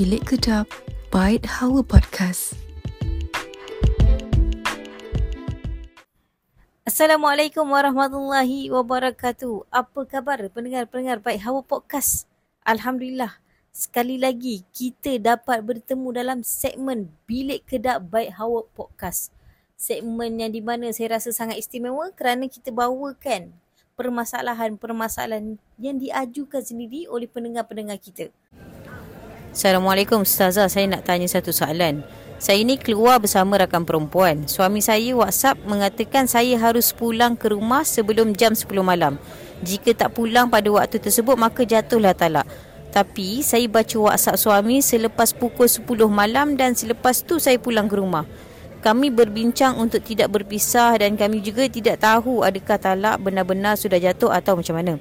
Bilik Kedap Bait Hawa Podcast. Assalamualaikum warahmatullahi wabarakatuh. Apa khabar pendengar-pendengar Baik Hawa Podcast? Alhamdulillah. Sekali lagi kita dapat bertemu dalam segmen Bilik Kedap Baik Hawa Podcast. Segmen yang di mana saya rasa sangat istimewa kerana kita bawakan permasalahan-permasalahan yang diajukan sendiri oleh pendengar-pendengar kita. Assalamualaikum Ustazah, saya nak tanya satu soalan. Saya ni keluar bersama rakan perempuan. Suami saya WhatsApp mengatakan saya harus pulang ke rumah sebelum jam 10 malam. Jika tak pulang pada waktu tersebut maka jatuhlah talak. Tapi saya baca WhatsApp suami selepas pukul 10 malam dan selepas tu saya pulang ke rumah. Kami berbincang untuk tidak berpisah dan kami juga tidak tahu adakah talak benar-benar sudah jatuh atau macam mana.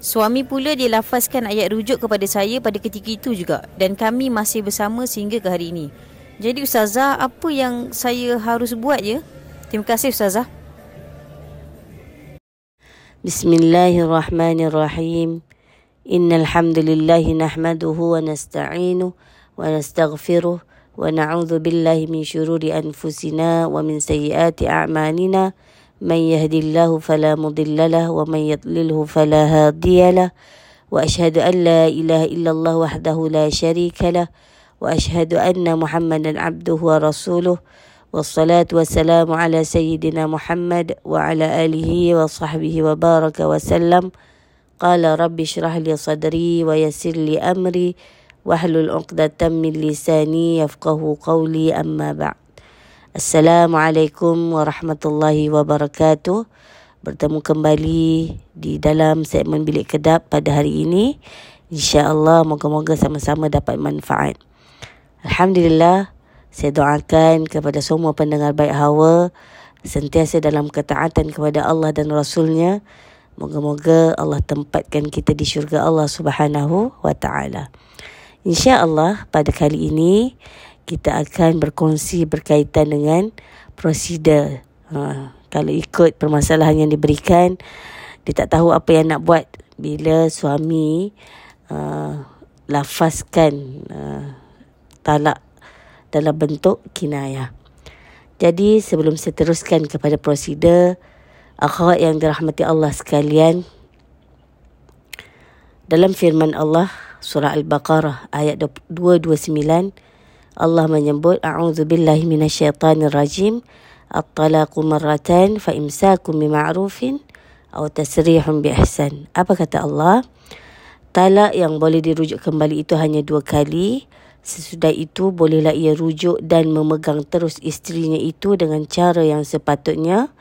Suami pula dilafazkan ayat rujuk kepada saya pada ketika itu juga dan kami masih bersama sehingga ke hari ini. Jadi ustazah, apa yang saya harus buat ya? Terima kasih ustazah. Bismillahirrahmanirrahim. Innal hamdalillah nahmaduhu wa nasta'inu wa nastaghfiruh wa na'udzu billahi min shururi anfusina wa min sayyiati a'malina. من يهد الله فلا مضل له ومن يضلله فلا هادي له. وأشهد أن لا إله إلا الله وحده لا شريك له وأشهد أن محمدا عبده ورسوله. والصلاة والسلام على سيدنا محمد وعلى آله وصحبه وبارك وسلم. قال رب اشرح لي صدري ويسر لي أمري واحلل عقدة من لساني يفقه قولي أما بعد. Assalamualaikum warahmatullahi wabarakatuh. Bertemu kembali di dalam segmen Bilik Kedap pada hari ini. InsyaAllah moga-moga sama-sama dapat manfaat. Alhamdulillah Saya doakan kepada semua pendengar baik hawa Sentiasa dalam ketaatan kepada Allah dan Rasulnya. Moga-moga Allah tempatkan kita di syurga Allah subhanahu wa ta'ala. InsyaAllah pada kali ini kita akan berkongsi berkaitan dengan prosedur. Ha, kalau ikut permasalahan yang diberikan, dia tak tahu apa yang nak buat bila suami uh, lafazkan uh, talak dalam bentuk kinayah. Jadi sebelum saya teruskan kepada prosedur, akhwat yang dirahmati Allah sekalian, dalam firman Allah, surah Al-Baqarah ayat 229 Allah menyebut a'udzu billahi minasyaitonir rajim at-talaqu marratan fa imsakum bima'rufin aw tasrihun bi ihsan. Apa kata Allah? Talak yang boleh dirujuk kembali itu hanya dua kali. Sesudah itu bolehlah ia rujuk dan memegang terus isterinya itu dengan cara yang sepatutnya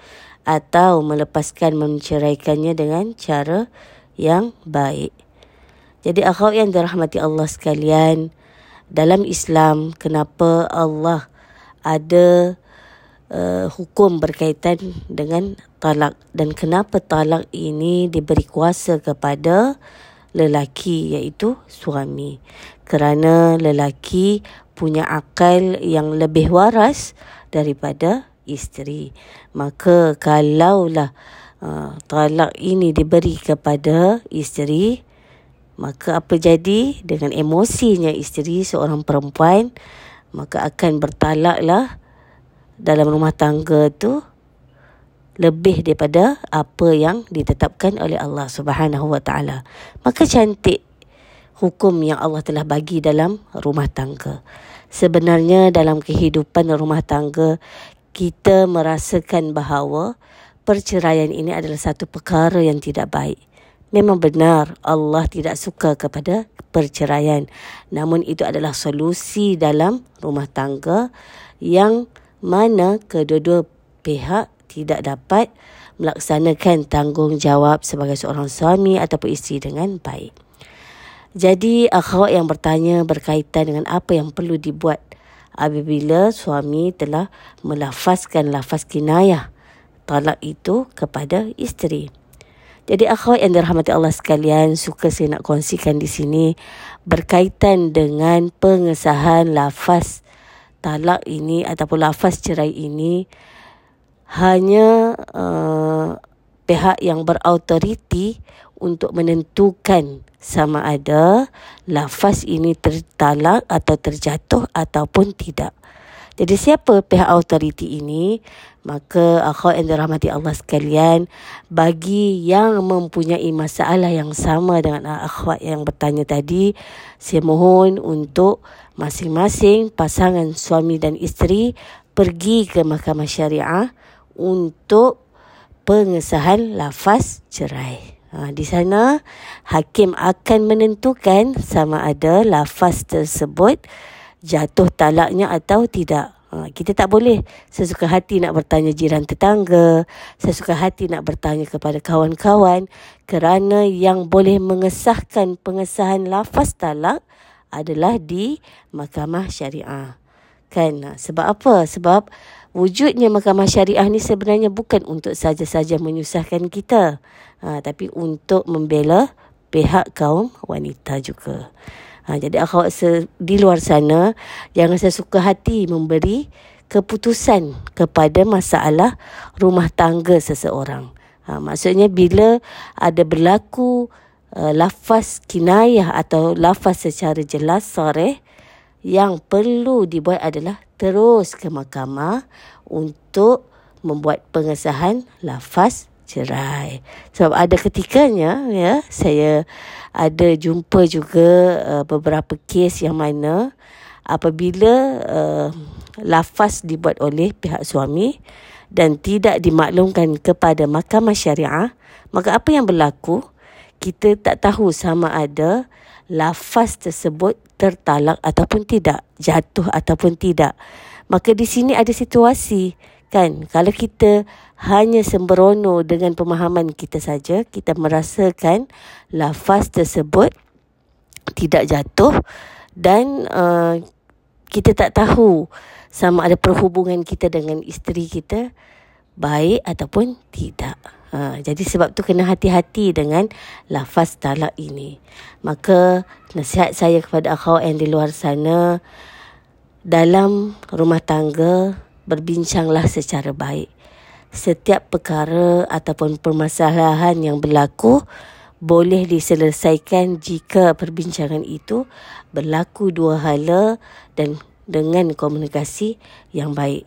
atau melepaskan menceraikannya dengan cara yang baik. Jadi akhwat yang dirahmati Allah sekalian, dalam Islam kenapa Allah ada uh, hukum berkaitan dengan talak dan kenapa talak ini diberi kuasa kepada lelaki iaitu suami. Kerana lelaki punya akal yang lebih waras daripada isteri. Maka kalaulah uh, talak ini diberi kepada isteri, Maka apa jadi? Dengan emosinya isteri seorang perempuan Maka akan bertalaklah dalam rumah tangga tu Lebih daripada apa yang ditetapkan oleh Allah subhanahu wa ta'ala. Maka cantik hukum yang Allah telah bagi dalam rumah tangga. Sebenarnya dalam kehidupan rumah tangga Kita merasakan bahawa perceraian ini adalah satu perkara yang tidak baik Memang benar Allah tidak suka kepada perceraian. Namun itu adalah solusi dalam rumah tangga yang mana kedua-dua pihak tidak dapat melaksanakan tanggungjawab sebagai seorang suami ataupun isteri dengan baik. Jadi akhwat yang bertanya berkaitan dengan apa yang perlu dibuat apabila suami telah melafazkan lafaz kinayah talak itu kepada isteri. Jadi akhwat yang dirahmati Allah sekalian, suka saya nak kongsikan di sini berkaitan dengan pengesahan lafaz talak ini ataupun lafaz cerai ini hanya uh, pihak yang berautoriti untuk menentukan sama ada lafaz ini tertalak atau terjatuh ataupun tidak. Jadi siapa pihak autoriti ini? Maka akhwat yang dirahmati Allah sekalian, bagi yang mempunyai masalah yang sama dengan akhwat yang bertanya tadi, saya mohon untuk masing-masing pasangan suami dan isteri pergi ke mahkamah syariah untuk pengesahan lafaz cerai. Ha, di sana hakim akan menentukan sama ada lafaz tersebut jatuh talaknya atau tidak. Ha, kita tak boleh sesuka hati nak bertanya jiran tetangga, sesuka hati nak bertanya kepada kawan-kawan kerana yang boleh mengesahkan pengesahan lafaz talak adalah di mahkamah syariah. Kan? Ha, sebab apa? Sebab wujudnya mahkamah syariah ni sebenarnya bukan untuk saja-saja menyusahkan kita ha, tapi untuk membela pihak kaum wanita juga ha, jadi akhwat di luar sana jangan sesuka hati memberi keputusan kepada masalah rumah tangga seseorang. Ha, maksudnya bila ada berlaku uh, lafaz kinayah atau lafaz secara jelas sore yang perlu dibuat adalah terus ke mahkamah untuk membuat pengesahan lafaz cerai. Sebab ada ketikanya ya saya ada jumpa juga uh, beberapa kes yang mana apabila uh, lafaz dibuat oleh pihak suami dan tidak dimaklumkan kepada mahkamah syariah, maka apa yang berlaku? Kita tak tahu sama ada lafaz tersebut tertalak ataupun tidak, jatuh ataupun tidak. Maka di sini ada situasi kan kalau kita hanya sembrono dengan pemahaman kita saja, kita merasakan lafaz tersebut tidak jatuh dan uh, kita tak tahu sama ada perhubungan kita dengan isteri kita baik ataupun tidak. Ha, jadi sebab tu kena hati-hati dengan lafaz talak ini. Maka nasihat saya kepada akhwat yang di luar sana dalam rumah tangga berbincanglah secara baik. Setiap perkara ataupun permasalahan yang berlaku boleh diselesaikan jika perbincangan itu berlaku dua hala dan dengan komunikasi yang baik.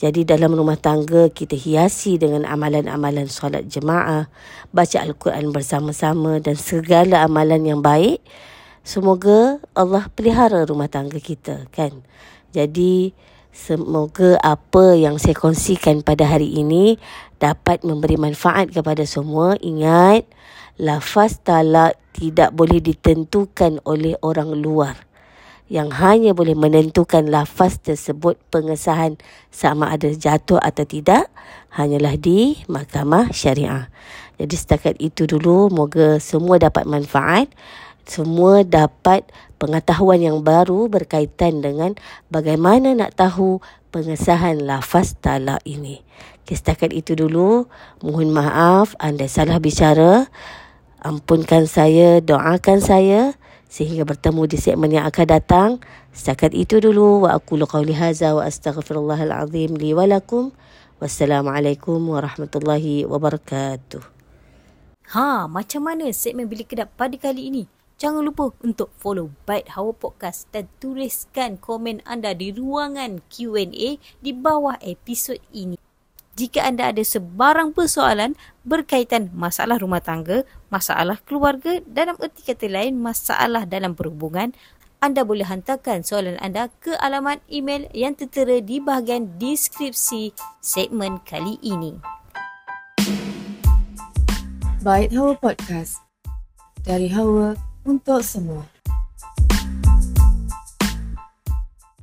Jadi dalam rumah tangga kita hiasi dengan amalan-amalan solat jemaah, baca Al-Quran bersama-sama dan segala amalan yang baik. Semoga Allah pelihara rumah tangga kita kan. Jadi semoga apa yang saya kongsikan pada hari ini dapat memberi manfaat kepada semua. Ingat, lafaz talak tidak boleh ditentukan oleh orang luar yang hanya boleh menentukan lafaz tersebut pengesahan sama ada jatuh atau tidak hanyalah di mahkamah syariah. Jadi setakat itu dulu moga semua dapat manfaat, semua dapat pengetahuan yang baru berkaitan dengan bagaimana nak tahu pengesahan lafaz talak ini. Okay, setakat itu dulu, mohon maaf anda salah bicara. Ampunkan saya, doakan saya sehingga bertemu di segmen yang akan datang. Setakat itu dulu wa aqulu qawli hadza wa astaghfirullahal azim li wa lakum. Wassalamualaikum warahmatullahi wabarakatuh. Ha, macam mana segmen bilik kedap pada kali ini? Jangan lupa untuk follow Byte Hawa Podcast dan tuliskan komen anda di ruangan Q&A di bawah episod ini jika anda ada sebarang persoalan berkaitan masalah rumah tangga, masalah keluarga, dalam erti kata lain masalah dalam perhubungan, anda boleh hantarkan soalan anda ke alamat email yang tertera di bahagian deskripsi segmen kali ini. Baik Hawa Podcast. Dari Hawa untuk semua.